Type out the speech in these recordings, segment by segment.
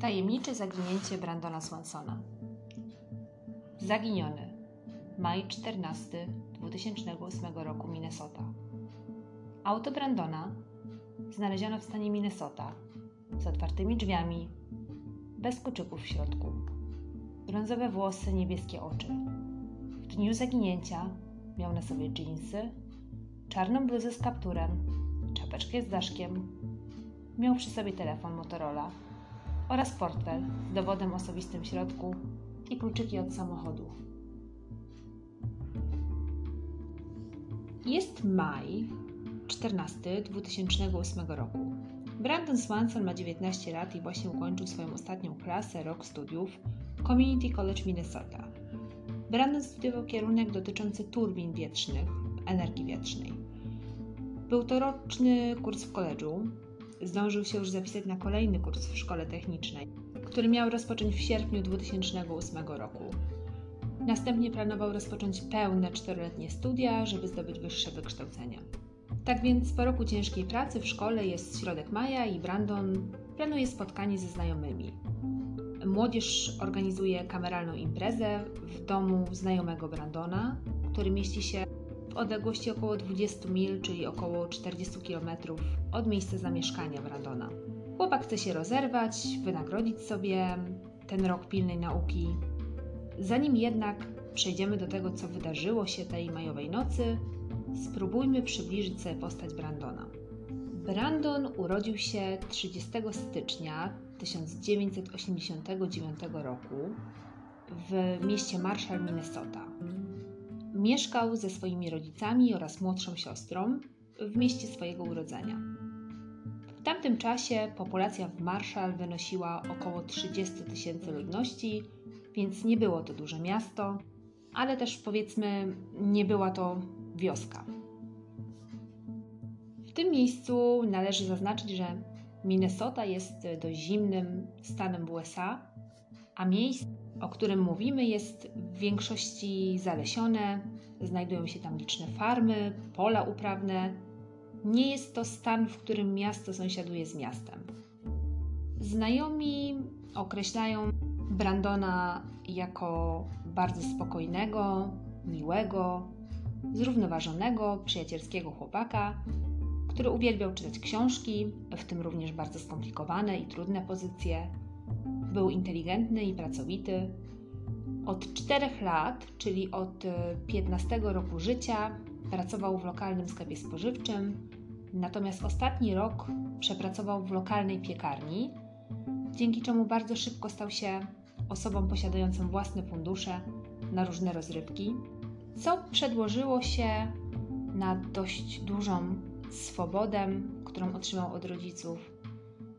Tajemnicze zaginięcie Brandona Swansona. Zaginiony. Maj 14 2008 roku Minnesota. Auto Brandona znaleziono w stanie Minnesota z otwartymi drzwiami, bez kuczyków w środku. Brązowe włosy, niebieskie oczy. W dniu zaginięcia miał na sobie dżinsy, czarną bluzę z kapturem, czapeczkę z daszkiem. Miał przy sobie telefon Motorola oraz portfel z dowodem osobistym w środku i kluczyki od samochodu. Jest maj 14 2008 roku. Brandon Swanson ma 19 lat i właśnie ukończył swoją ostatnią klasę rok studiów w Community College Minnesota. Brandon studiował kierunek dotyczący turbin wietrznych, energii wietrznej. Był to roczny kurs w koledżu, zdążył się już zapisać na kolejny kurs w szkole technicznej, który miał rozpocząć w sierpniu 2008 roku. Następnie planował rozpocząć pełne czteroletnie studia, żeby zdobyć wyższe wykształcenie. Tak więc po roku ciężkiej pracy w szkole jest środek maja i Brandon planuje spotkanie ze znajomymi. Młodzież organizuje kameralną imprezę w domu znajomego Brandona, który mieści się odległości około 20 mil, czyli około 40 km od miejsca zamieszkania Brandona. Chłopak chce się rozerwać, wynagrodzić sobie ten rok pilnej nauki. Zanim jednak przejdziemy do tego, co wydarzyło się tej majowej nocy, spróbujmy przybliżyć sobie postać Brandona. Brandon urodził się 30 stycznia 1989 roku w mieście Marshall, Minnesota. Mieszkał ze swoimi rodzicami oraz młodszą siostrą w mieście swojego urodzenia. W tamtym czasie populacja w Marshall wynosiła około 30 tysięcy ludności, więc nie było to duże miasto, ale też powiedzmy nie była to wioska. W tym miejscu należy zaznaczyć, że Minnesota jest dość zimnym stanem w USA, a miejsce, o którym mówimy, jest w większości zalesione, znajdują się tam liczne farmy, pola uprawne. Nie jest to stan, w którym miasto sąsiaduje z miastem. Znajomi określają Brandona jako bardzo spokojnego, miłego, zrównoważonego, przyjacielskiego chłopaka, który uwielbiał czytać książki, w tym również bardzo skomplikowane i trudne pozycje. Był inteligentny i pracowity. Od czterech lat, czyli od 15 roku życia, pracował w lokalnym sklepie spożywczym, natomiast ostatni rok przepracował w lokalnej piekarni, dzięki czemu bardzo szybko stał się osobą posiadającą własne fundusze na różne rozrywki, co przedłożyło się na dość dużą swobodę, którą otrzymał od rodziców.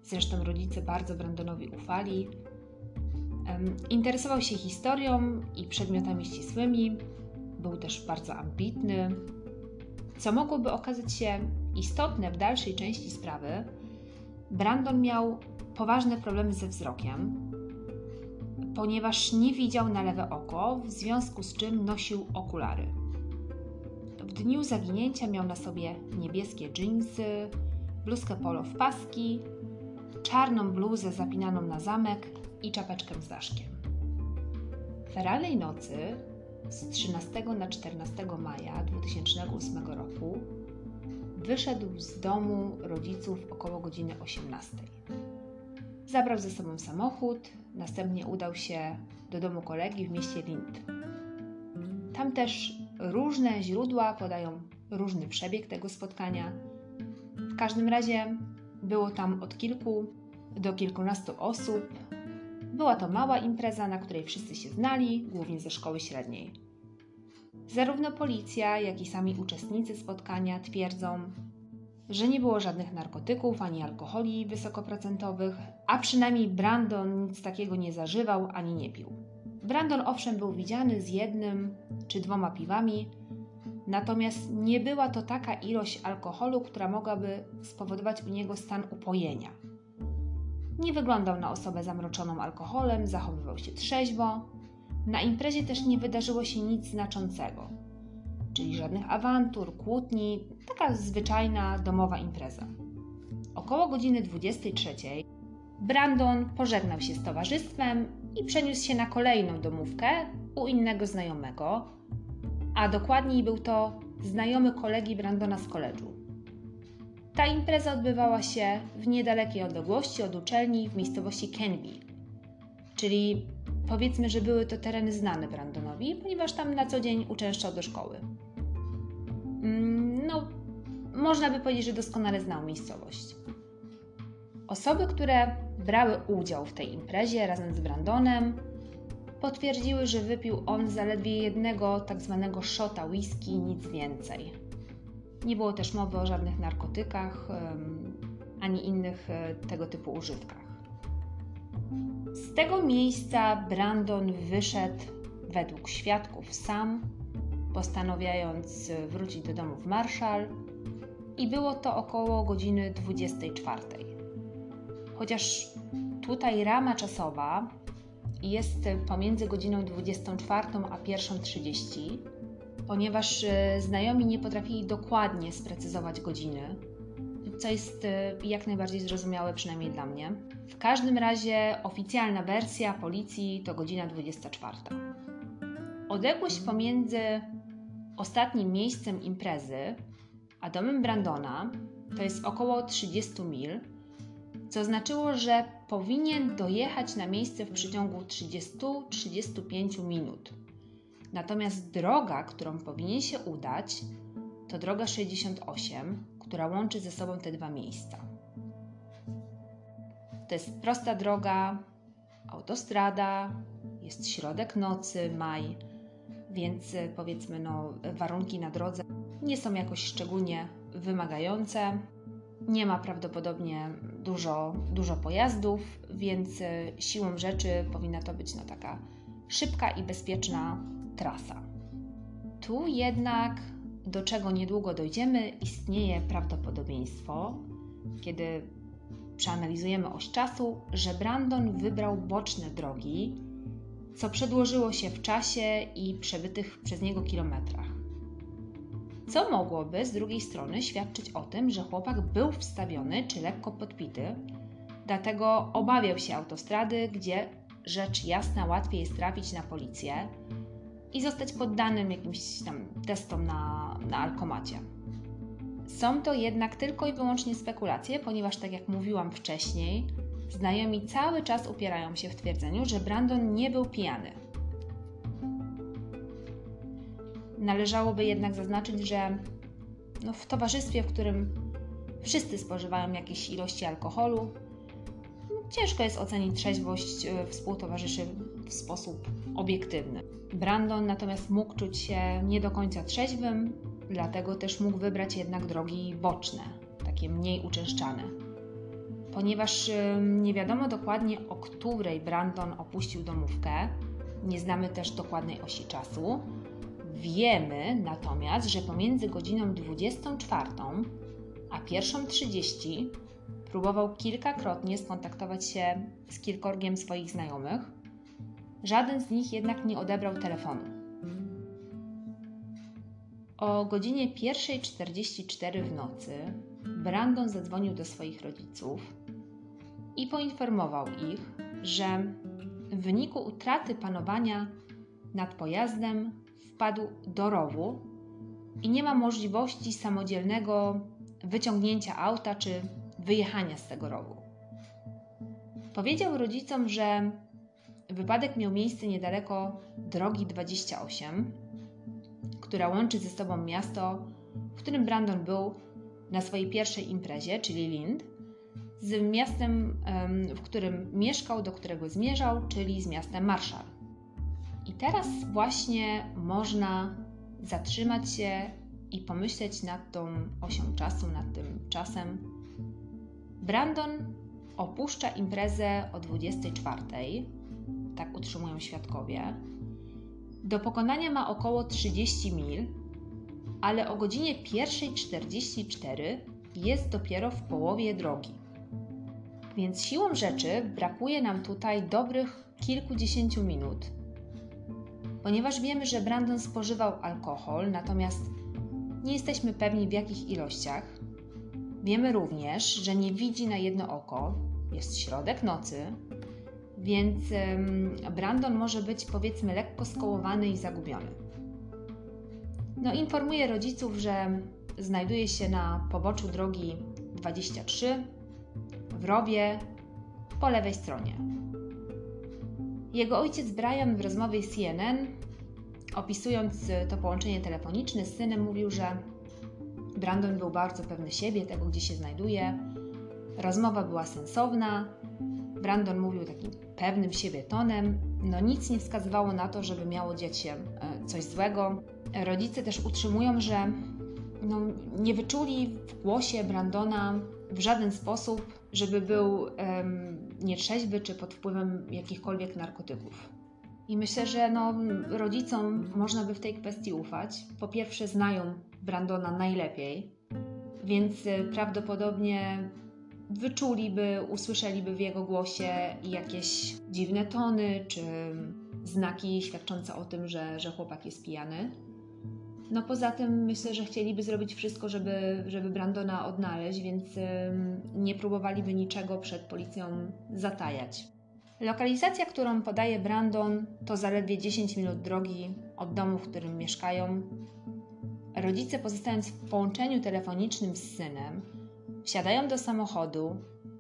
Zresztą rodzice bardzo Brandonowi ufali. Interesował się historią i przedmiotami ścisłymi, był też bardzo ambitny, co mogłoby okazać się istotne w dalszej części sprawy. Brandon miał poważne problemy ze wzrokiem, ponieważ nie widział na lewe oko, w związku z czym nosił okulary. W dniu zaginięcia miał na sobie niebieskie dżinsy, bluzkę polo w paski, czarną bluzę zapinaną na zamek i czapeczkę z daszkiem. Feralnej nocy z 13 na 14 maja 2008 roku wyszedł z domu rodziców około godziny 18. Zabrał ze sobą samochód, następnie udał się do domu kolegi w mieście Lind. Tam też różne źródła podają różny przebieg tego spotkania. W każdym razie było tam od kilku do kilkunastu osób. Była to mała impreza, na której wszyscy się znali, głównie ze szkoły średniej. Zarówno policja, jak i sami uczestnicy spotkania twierdzą, że nie było żadnych narkotyków ani alkoholi wysokoprocentowych, a przynajmniej Brandon nic takiego nie zażywał ani nie pił. Brandon owszem był widziany z jednym czy dwoma piwami, natomiast nie była to taka ilość alkoholu, która mogłaby spowodować u niego stan upojenia. Nie wyglądał na osobę zamroczoną alkoholem, zachowywał się trzeźwo. Na imprezie też nie wydarzyło się nic znaczącego czyli żadnych awantur, kłótni, taka zwyczajna domowa impreza. Około godziny 23 Brandon pożegnał się z towarzystwem i przeniósł się na kolejną domówkę u innego znajomego, a dokładniej był to znajomy kolegi Brandona z koledżu. Ta impreza odbywała się w niedalekiej odległości od uczelni w miejscowości Kenby, czyli powiedzmy, że były to tereny znane Brandonowi, ponieważ tam na co dzień uczęszczał do szkoły. Mm, no, można by powiedzieć, że doskonale znał miejscowość. Osoby, które brały udział w tej imprezie razem z Brandonem, potwierdziły, że wypił on zaledwie jednego tak zwanego shota whisky, nic więcej. Nie było też mowy o żadnych narkotykach ani innych e, tego typu używkach. Z tego miejsca Brandon wyszedł według świadków sam, postanawiając wrócić do domu w Marshall i było to około godziny 24. Chociaż tutaj rama czasowa jest pomiędzy godziną 24 a 1.30, ponieważ e, znajomi nie potrafili dokładnie sprecyzować godziny, co jest e, jak najbardziej zrozumiałe, przynajmniej dla mnie. W każdym razie oficjalna wersja policji to godzina 24. Odległość pomiędzy ostatnim miejscem imprezy a domem Brandona to jest około 30 mil, co znaczyło, że powinien dojechać na miejsce w przeciągu 30-35 minut. Natomiast droga, którą powinien się udać, to droga 68, która łączy ze sobą te dwa miejsca. To jest prosta droga, autostrada, jest środek nocy, maj, więc powiedzmy, no, warunki na drodze nie są jakoś szczególnie wymagające. Nie ma prawdopodobnie dużo, dużo pojazdów, więc siłą rzeczy powinna to być no, taka szybka i bezpieczna trasa. Tu jednak, do czego niedługo dojdziemy, istnieje prawdopodobieństwo, kiedy przeanalizujemy oś czasu, że Brandon wybrał boczne drogi, co przedłożyło się w czasie i przebytych przez niego kilometrach. Co mogłoby z drugiej strony świadczyć o tym, że chłopak był wstawiony czy lekko podpity, dlatego obawiał się autostrady, gdzie rzecz jasna łatwiej jest trafić na policję i zostać poddanym jakimś tam testom na, na alkomacie. Są to jednak tylko i wyłącznie spekulacje, ponieważ, tak jak mówiłam wcześniej, znajomi cały czas upierają się w twierdzeniu, że Brandon nie był pijany. Należałoby jednak zaznaczyć, że no, w towarzystwie, w którym wszyscy spożywają jakieś ilości alkoholu, ciężko jest ocenić trzeźwość e, współtowarzyszy w sposób obiektywny. Brandon natomiast mógł czuć się nie do końca trzeźwym, dlatego też mógł wybrać jednak drogi boczne, takie mniej uczęszczane. Ponieważ nie wiadomo dokładnie, o której Brandon opuścił domówkę, nie znamy też dokładnej osi czasu, wiemy natomiast, że pomiędzy godziną 24 a 1.30 próbował kilkakrotnie skontaktować się z kilkorgiem swoich znajomych. Żaden z nich jednak nie odebrał telefonu. O godzinie 1.44 w nocy Brandon zadzwonił do swoich rodziców i poinformował ich, że w wyniku utraty panowania nad pojazdem wpadł do rowu i nie ma możliwości samodzielnego wyciągnięcia auta czy wyjechania z tego rowu. Powiedział rodzicom, że wypadek miał miejsce niedaleko drogi 28, która łączy ze sobą miasto, w którym Brandon był na swojej pierwszej imprezie, czyli Lind, z miastem, w którym mieszkał, do którego zmierzał, czyli z miastem Marshall. I teraz właśnie można zatrzymać się i pomyśleć nad tą osią czasu, nad tym czasem. Brandon opuszcza imprezę o 24, tak utrzymują świadkowie. Do pokonania ma około 30 mil, ale o godzinie 1.44 jest dopiero w połowie drogi. Więc siłą rzeczy brakuje nam tutaj dobrych kilkudziesięciu minut, ponieważ wiemy, że Brandon spożywał alkohol, natomiast nie jesteśmy pewni w jakich ilościach. Wiemy również, że nie widzi na jedno oko, jest środek nocy, więc Brandon może być powiedzmy lekko skołowany i zagubiony. No, informuje rodziców, że znajduje się na poboczu drogi 23 w rowie po lewej stronie. Jego ojciec Brian w rozmowie z CNN, opisując to połączenie telefoniczne z synem, mówił, że Brandon był bardzo pewny siebie, tego gdzie się znajduje. Rozmowa była sensowna. Brandon mówił takim pewnym siebie tonem. No nic nie wskazywało na to, żeby miało dziać się e, coś złego. Rodzice też utrzymują, że no, nie wyczuli w głosie Brandona w żaden sposób, żeby był um, nietrzeźwy czy pod wpływem jakichkolwiek narkotyków. I myślę, że no, rodzicom można by w tej kwestii ufać. Po pierwsze, znają Brandona najlepiej, więc y, prawdopodobnie wyczuliby, usłyszeliby w jego głosie jakieś dziwne tony czy znaki świadczące o tym, że, że chłopak jest pijany. No poza tym myślę, że chcieliby zrobić wszystko, żeby, żeby Brandona odnaleźć, więc nie próbowaliby niczego przed policją zatajać. Lokalizacja, którą podaje Brandon, to zaledwie 10 minut drogi od domu, w którym mieszkają. Rodzice, pozostając w połączeniu telefonicznym z synem, wsiadają do samochodu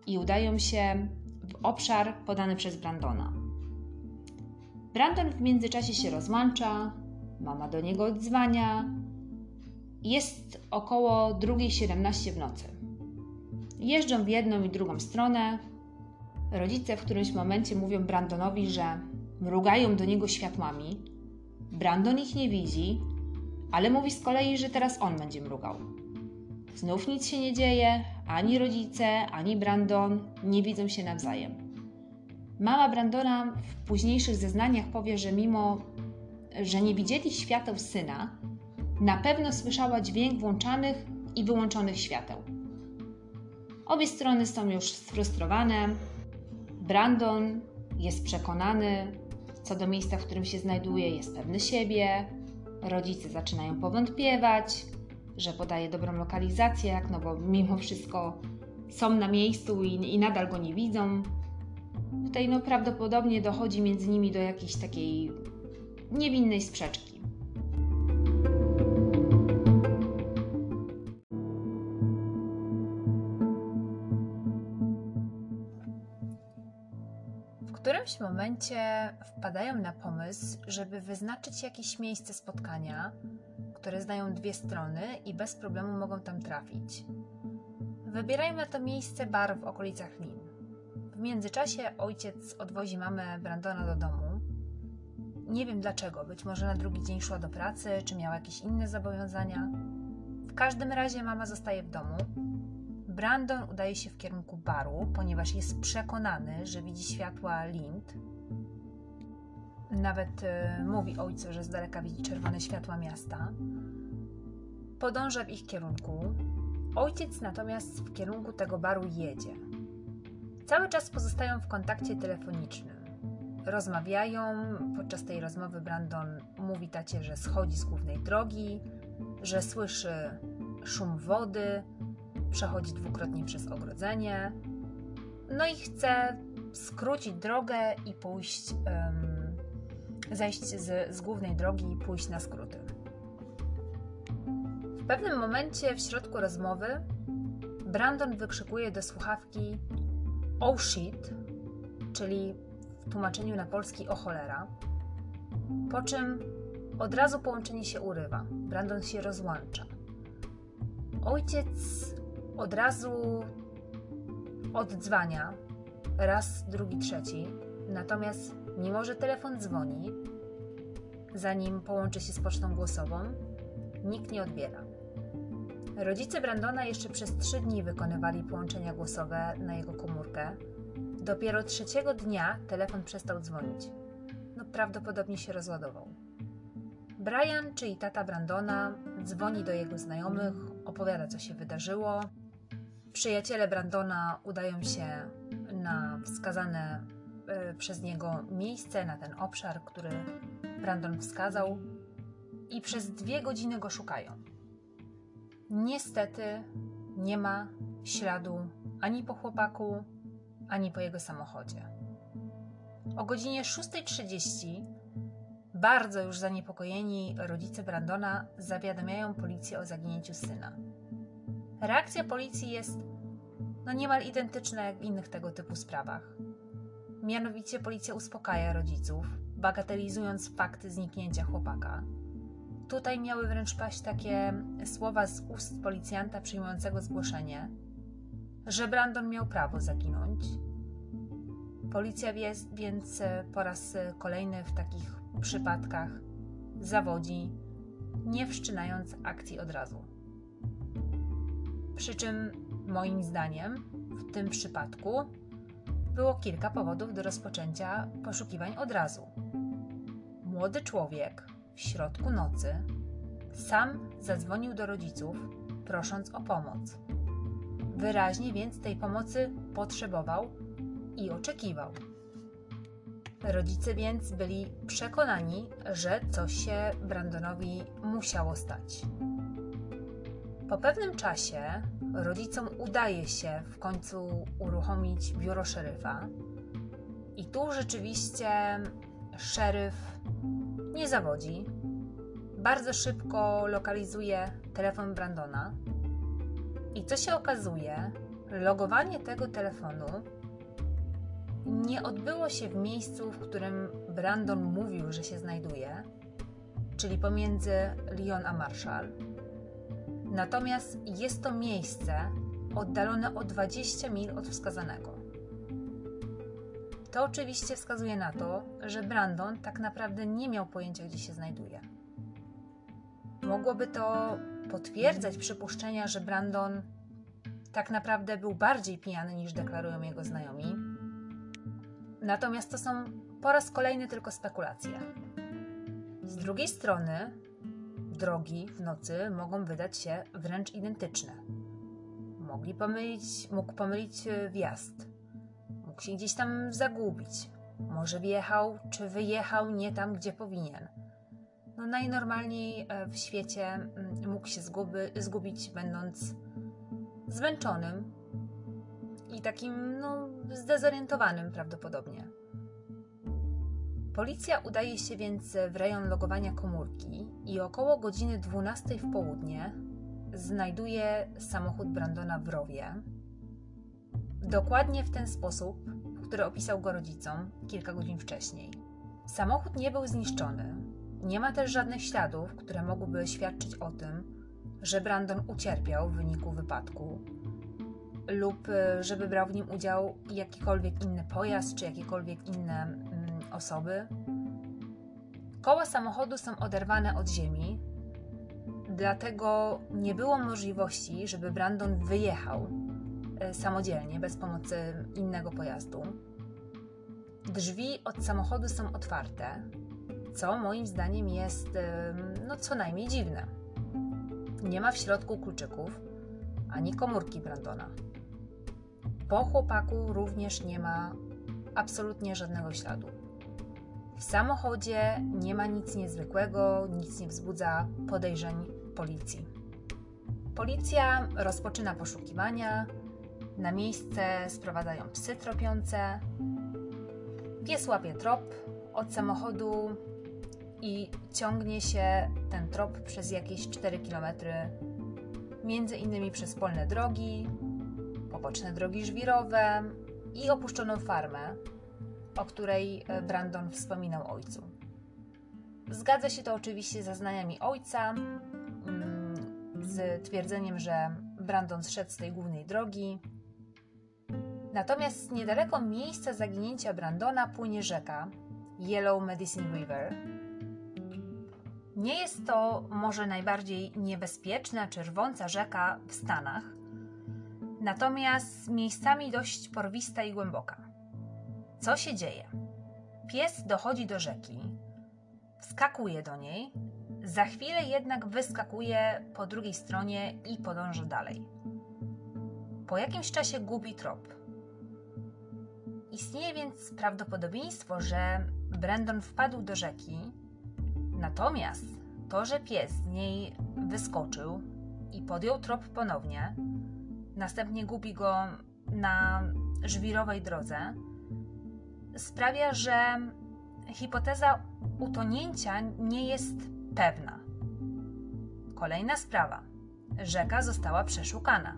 i udają się w obszar podany przez Brandona. Brandon w międzyczasie się rozłącza, Mama do niego odzwania. Jest około 2.17 w nocy. Jeżdżą w jedną i drugą stronę. Rodzice w którymś momencie mówią Brandonowi, że mrugają do niego światłami. Brandon ich nie widzi, ale mówi z kolei, że teraz on będzie mrugał. Znów nic się nie dzieje, ani rodzice, ani Brandon nie widzą się nawzajem. Mama Brandona w późniejszych zeznaniach powie, że mimo że nie widzieli świateł syna, na pewno słyszała dźwięk włączanych i wyłączonych świateł. Obie strony są już sfrustrowane. Brandon jest przekonany co do miejsca, w którym się znajduje, jest pewny siebie. Rodzice zaczynają powątpiewać, że podaje dobrą lokalizację, no bo mimo wszystko są na miejscu i, i nadal go nie widzą. Tutaj no prawdopodobnie dochodzi między nimi do jakiejś takiej niewinnej sprzeczki. W którymś momencie wpadają na pomysł, żeby wyznaczyć jakieś miejsce spotkania, które znają dwie strony i bez problemu mogą tam trafić. Wybierają na to miejsce bar w okolicach Lin. W międzyczasie ojciec odwozi mamę Brandona do domu nie wiem dlaczego, być może na drugi dzień szła do pracy, czy miała jakieś inne zobowiązania. W każdym razie mama zostaje w domu. Brandon udaje się w kierunku baru, ponieważ jest przekonany, że widzi światła Lind. Nawet y, mówi ojcu, że z daleka widzi czerwone światła miasta. Podąża w ich kierunku. Ojciec natomiast w kierunku tego baru jedzie. Cały czas pozostają w kontakcie telefonicznym rozmawiają. Podczas tej rozmowy Brandon mówi tacie, że schodzi z głównej drogi, że słyszy szum wody, przechodzi dwukrotnie przez ogrodzenie. No i chce skrócić drogę i pójść, um, zejść z, z głównej drogi i pójść na skróty. W pewnym momencie w środku rozmowy Brandon wykrzykuje do słuchawki Oh shit, czyli w tłumaczeniu na polski o cholera. Po czym od razu połączenie się urywa. Brandon się rozłącza. Ojciec od razu oddzwania raz, drugi, trzeci, natomiast mimo, że telefon dzwoni, zanim połączy się z pocztą głosową, nikt nie odbiera. Rodzice Brandona jeszcze przez trzy dni wykonywali połączenia głosowe na jego komórkę, Dopiero trzeciego dnia telefon przestał dzwonić. No prawdopodobnie się rozładował. Brian, czyli tata Brandona, dzwoni do jego znajomych, opowiada co się wydarzyło. Przyjaciele Brandona udają się na wskazane przez niego miejsce, na ten obszar, który Brandon wskazał i przez dwie godziny go szukają. Niestety nie ma śladu ani po chłopaku, ani po jego samochodzie. O godzinie 6.30 bardzo już zaniepokojeni rodzice Brandona zawiadamiają policję o zaginięciu syna. Reakcja policji jest no niemal identyczna jak w innych tego typu sprawach. Mianowicie policja uspokaja rodziców, bagatelizując fakty zniknięcia chłopaka. Tutaj miały wręcz paść takie słowa z ust policjanta przyjmującego zgłoszenie, że Brandon miał prawo zaginąć. Policja wie, więc po raz kolejny w takich przypadkach zawodzi, nie wszczynając akcji od razu. Przy czym, moim zdaniem, w tym przypadku było kilka powodów do rozpoczęcia poszukiwań od razu. Młody człowiek w środku nocy sam zadzwonił do rodziców, prosząc o pomoc. Wyraźnie więc tej pomocy potrzebował i oczekiwał. Rodzice więc byli przekonani, że coś się Brandonowi musiało stać. Po pewnym czasie rodzicom udaje się w końcu uruchomić biuro szeryfa, i tu rzeczywiście szeryf nie zawodzi. Bardzo szybko lokalizuje telefon Brandona. I co się okazuje, logowanie tego telefonu nie odbyło się w miejscu, w którym Brandon mówił, że się znajduje, czyli pomiędzy Lyon a Marshall. Natomiast jest to miejsce oddalone o 20 mil od wskazanego. To oczywiście wskazuje na to, że Brandon tak naprawdę nie miał pojęcia, gdzie się znajduje. Mogłoby to potwierdzać przypuszczenia, że Brandon tak naprawdę był bardziej pijany niż deklarują jego znajomi, Natomiast to są po raz kolejny tylko spekulacje. Z drugiej strony, drogi w nocy mogą wydać się wręcz identyczne. Mogli pomylić, mógł pomylić e, wjazd, mógł się gdzieś tam zagubić, może wjechał czy wyjechał nie tam, gdzie powinien. No najnormalniej e, w świecie mm, mógł się zguby, zgubić, będąc zmęczonym i takim, no, zdezorientowanym prawdopodobnie. Policja udaje się więc w rejon logowania komórki i około godziny 12 w południe znajduje samochód Brandona w rowie. Dokładnie w ten sposób, który opisał go rodzicom kilka godzin wcześniej. Samochód nie był zniszczony. Nie ma też żadnych śladów, które mogłyby świadczyć o tym, że Brandon ucierpiał w wyniku wypadku lub y, żeby brał w nim udział jakikolwiek inny pojazd czy jakiekolwiek inne osoby. Koła samochodu są oderwane od ziemi, dlatego nie było możliwości, żeby Brandon wyjechał y, samodzielnie, bez pomocy innego pojazdu. Drzwi od samochodu są otwarte, co moim zdaniem jest no, co najmniej dziwne. Nie ma w środku kluczyków ani komórki Brandona. Po chłopaku również nie ma absolutnie żadnego śladu. W samochodzie nie ma nic niezwykłego, nic nie wzbudza podejrzeń policji. Policja rozpoczyna poszukiwania. Na miejsce sprowadzają psy tropiące. Pies łapie trop od samochodu i ciągnie się ten trop przez jakieś 4 km, między innymi przez polne drogi, poboczne drogi żwirowe i opuszczoną farmę, o której e, Brandon wspominał ojcu. Zgadza się to oczywiście z zeznaniami ojca, mm, z twierdzeniem, że Brandon zszedł z tej głównej drogi. Natomiast niedaleko miejsca zaginięcia Brandona płynie rzeka Yellow Medicine River. Nie jest to może najbardziej niebezpieczna czerwąca rzeka w Stanach, natomiast miejscami dość porwista i głęboka. Co się dzieje? Pies dochodzi do rzeki, wskakuje do niej, za chwilę jednak wyskakuje po drugiej stronie i podąża dalej. Po jakimś czasie gubi trop. Istnieje więc prawdopodobieństwo, że Brandon wpadł do rzeki, natomiast to, że pies z niej wyskoczył i podjął trop ponownie, następnie gubi go na żwirowej drodze sprawia, że hipoteza utonięcia nie jest pewna. Kolejna sprawa. Rzeka została przeszukana.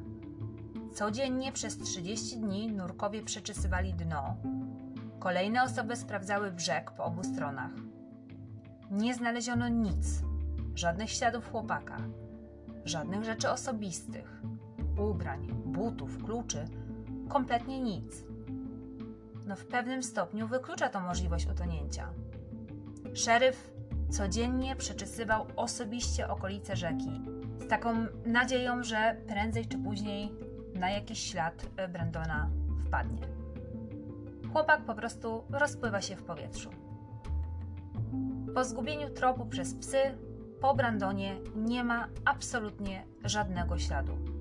Codziennie przez 30 dni nurkowie przeczesywali dno. Kolejne osoby sprawdzały brzeg po obu stronach. Nie znaleziono nic, żadnych śladów chłopaka, żadnych rzeczy osobistych, ubrań, butów, kluczy, kompletnie nic. No w pewnym stopniu wyklucza to możliwość utonięcia. Szeryf codziennie przeczesywał osobiście okolice rzeki, z taką nadzieją, że prędzej czy później na jakiś ślad Brandona wpadnie. Chłopak po prostu rozpływa się w powietrzu. Po zgubieniu tropu przez psy, po Brandonie nie ma absolutnie żadnego śladu.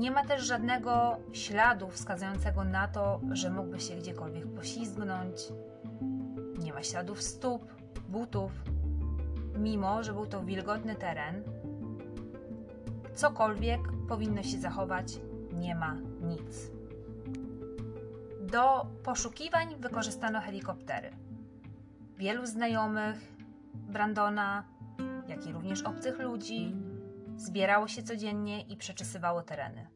Nie ma też żadnego śladu wskazującego na to, że mógłby się gdziekolwiek poślizgnąć. Nie ma śladów stóp, butów, mimo że był to wilgotny teren. Cokolwiek powinno się zachować, nie ma nic. Do poszukiwań wykorzystano helikoptery. Wielu znajomych Brandona, jak i również obcych ludzi, zbierało się codziennie i przeczesywało tereny.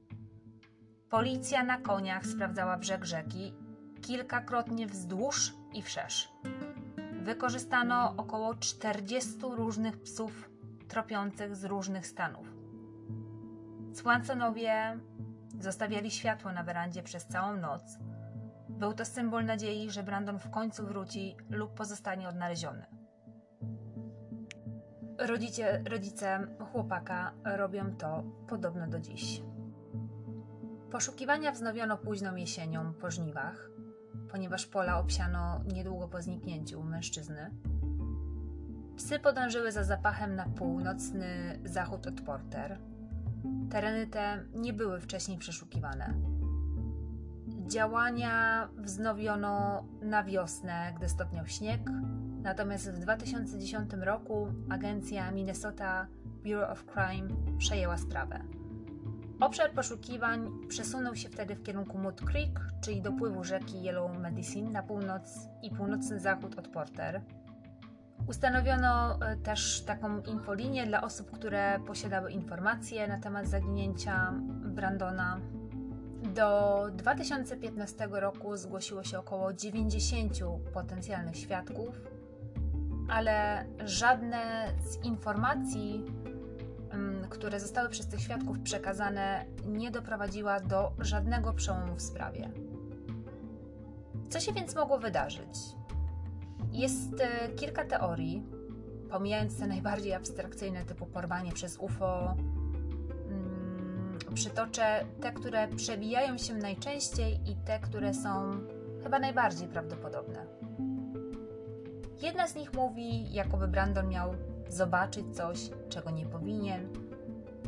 Policja na koniach sprawdzała brzeg rzeki kilkakrotnie wzdłuż i wszerz. Wykorzystano około 40 różnych psów tropiących z różnych stanów. Swansonowie zostawiali światło na werandzie przez całą noc. Był to symbol nadziei, że Brandon w końcu wróci lub pozostanie odnaleziony. Rodzice, rodzice chłopaka robią to podobno do dziś. Poszukiwania wznowiono późną jesienią po żniwach, ponieważ pola obsiano niedługo po zniknięciu mężczyzny. Psy podążyły za zapachem na północny zachód od Porter. Tereny te nie były wcześniej przeszukiwane. Działania wznowiono na wiosnę, gdy stopniał śnieg, natomiast w 2010 roku agencja Minnesota Bureau of Crime przejęła sprawę. Obszar poszukiwań przesunął się wtedy w kierunku Mud Creek, czyli dopływu rzeki Yellow Medicine na północ i północny zachód od Porter. Ustanowiono e, też taką infolinię dla osób, które posiadały informacje na temat zaginięcia Brandona. Do 2015 roku zgłosiło się około 90 potencjalnych świadków, ale żadne z informacji które zostały przez tych świadków przekazane, nie doprowadziła do żadnego przełomu w sprawie. Co się więc mogło wydarzyć? Jest e, kilka teorii, pomijając te najbardziej abstrakcyjne, typu porwanie przez UFO. Mm, przytoczę te, które przebijają się najczęściej i te, które są chyba najbardziej prawdopodobne. Jedna z nich mówi, jakoby Brandon miał zobaczyć coś, czego nie powinien,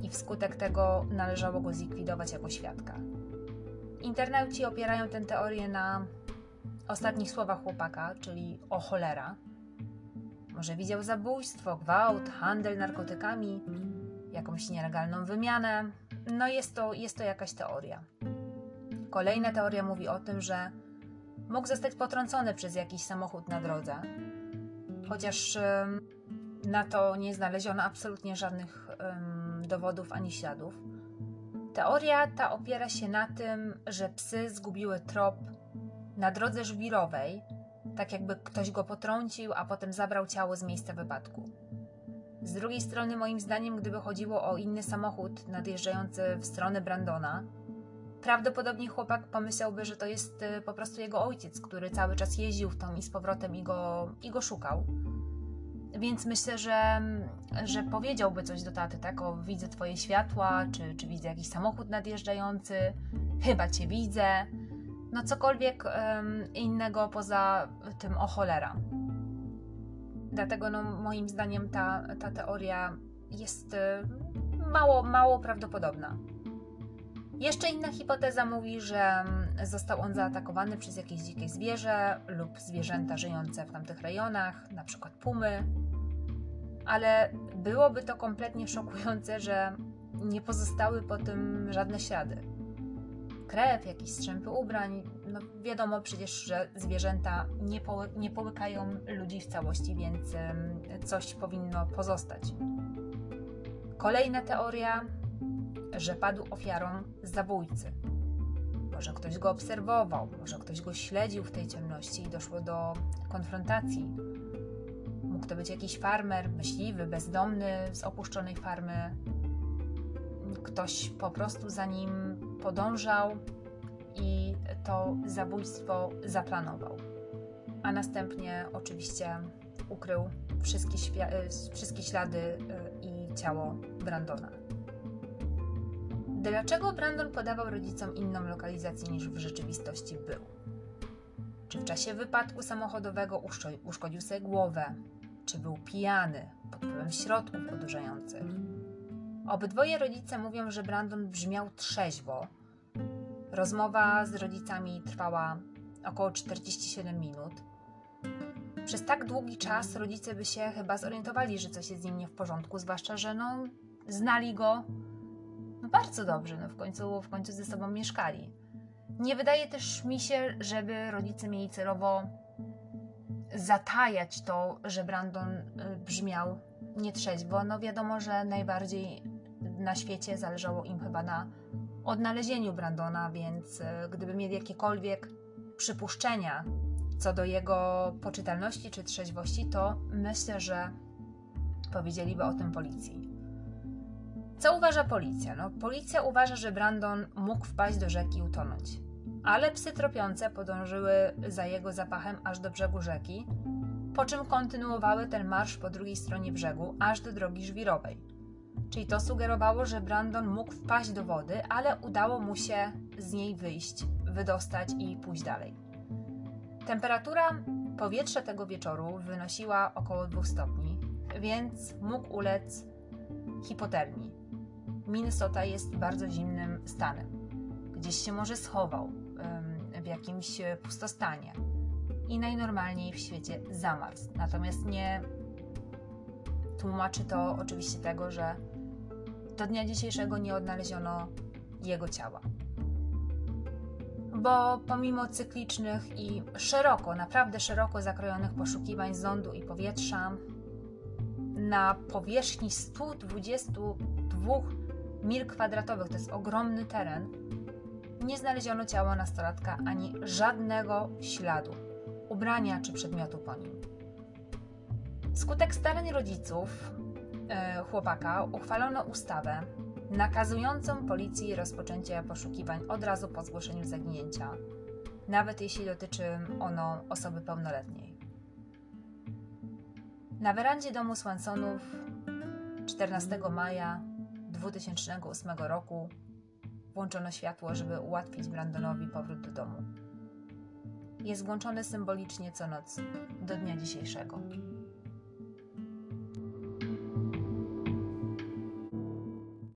i wskutek tego należało go zlikwidować jako świadka. Internauci opierają tę teorię na ostatnich słowach chłopaka, czyli o cholera. Może widział zabójstwo, gwałt, handel narkotykami, jakąś nielegalną wymianę. No jest to, jest to jakaś teoria. Kolejna teoria mówi o tym, że mógł zostać potrącony przez jakiś samochód na drodze, chociaż na to nie znaleziono absolutnie żadnych dowodów ani śladów. Teoria ta opiera się na tym, że psy zgubiły trop na drodze żwirowej, tak jakby ktoś go potrącił, a potem zabrał ciało z miejsca wypadku. Z drugiej strony, moim zdaniem, gdyby chodziło o inny samochód nadjeżdżający w stronę Brandona, prawdopodobnie chłopak pomyślałby, że to jest y, po prostu jego ojciec, który cały czas jeździł w tą i z powrotem i go, i go szukał. Więc myślę, że, że powiedziałby coś do taty, tak? O, widzę twoje światła, czy, czy widzę jakiś samochód nadjeżdżający, chyba cię widzę. No cokolwiek um, innego poza tym o cholera. Dlatego no, moim zdaniem ta, ta teoria jest y, mało, mało prawdopodobna. Jeszcze inna hipoteza mówi, że został on zaatakowany przez jakieś dzikie zwierzę lub zwierzęta żyjące w tamtych rejonach, na przykład pumy, ale byłoby to kompletnie szokujące, że nie pozostały po tym żadne ślady. krew, jakieś strzępy ubrań. No wiadomo przecież, że zwierzęta nie, poły nie połykają ludzi w całości, więc coś powinno pozostać. Kolejna teoria, że padł ofiarą zabójcy. Może ktoś go obserwował, może ktoś go śledził w tej ciemności i doszło do konfrontacji. Mógł to być jakiś farmer, myśliwy, bezdomny z opuszczonej farmy. Ktoś po prostu za nim podążał i to zabójstwo zaplanował. A następnie oczywiście ukrył wszystkie, wszystkie ślady y, i ciało Brandona. Dlaczego Brandon podawał rodzicom inną lokalizację niż w rzeczywistości był? Czy w czasie wypadku samochodowego uszkodził sobie głowę? Czy był pijany pod wpływem środków odurzających? Obydwoje rodzice mówią, że Brandon brzmiał trzeźwo. Rozmowa z rodzicami trwała około 47 minut. Przez tak długi czas rodzice by się chyba zorientowali, że coś jest z nim nie w porządku, zwłaszcza, że no, znali go no bardzo dobrze, no w końcu, w końcu ze sobą mieszkali. Nie wydaje też mi się, żeby rodzice mieli celowo zatajać to, że Brandon y, brzmiał nietrzeźwo. No wiadomo, że najbardziej na świecie zależało im chyba na odnalezieniu Brandona, więc y, gdyby mieli jakiekolwiek przypuszczenia co do jego poczytalności czy trzeźwości, to myślę, że powiedzieliby o tym policji. Co uważa policja? No, policja uważa, że Brandon mógł wpaść do rzeki i utonąć. Ale psy tropiące podążyły za jego zapachem aż do brzegu rzeki, po czym kontynuowały ten marsz po drugiej stronie brzegu, aż do drogi żwirowej. Czyli to sugerowało, że Brandon mógł wpaść do wody, ale udało mu się z niej wyjść, wydostać i pójść dalej. Temperatura powietrza tego wieczoru wynosiła około 2 stopni, więc mógł ulec hipotermii. Minnesota jest bardzo zimnym stanem. Gdzieś się może schował w jakimś pustostanie i najnormalniej w świecie zamarzł. Natomiast nie tłumaczy to oczywiście tego, że do dnia dzisiejszego nie odnaleziono jego ciała. Bo pomimo cyklicznych i szeroko, naprawdę szeroko zakrojonych poszukiwań zondu i powietrza, na powierzchni 122 mil kwadratowych, to jest ogromny teren, nie znaleziono ciała nastolatka ani żadnego śladu, ubrania czy przedmiotu po nim. Skutek starań rodziców e, chłopaka uchwalono ustawę nakazującą policji rozpoczęcie poszukiwań od razu po zgłoszeniu zaginięcia, nawet jeśli dotyczy ono osoby pełnoletniej. Na werandzie domu Swansonów 14 maja 2008 roku włączono światło, żeby ułatwić Brandonowi powrót do domu. Jest włączony symbolicznie co noc do dnia dzisiejszego.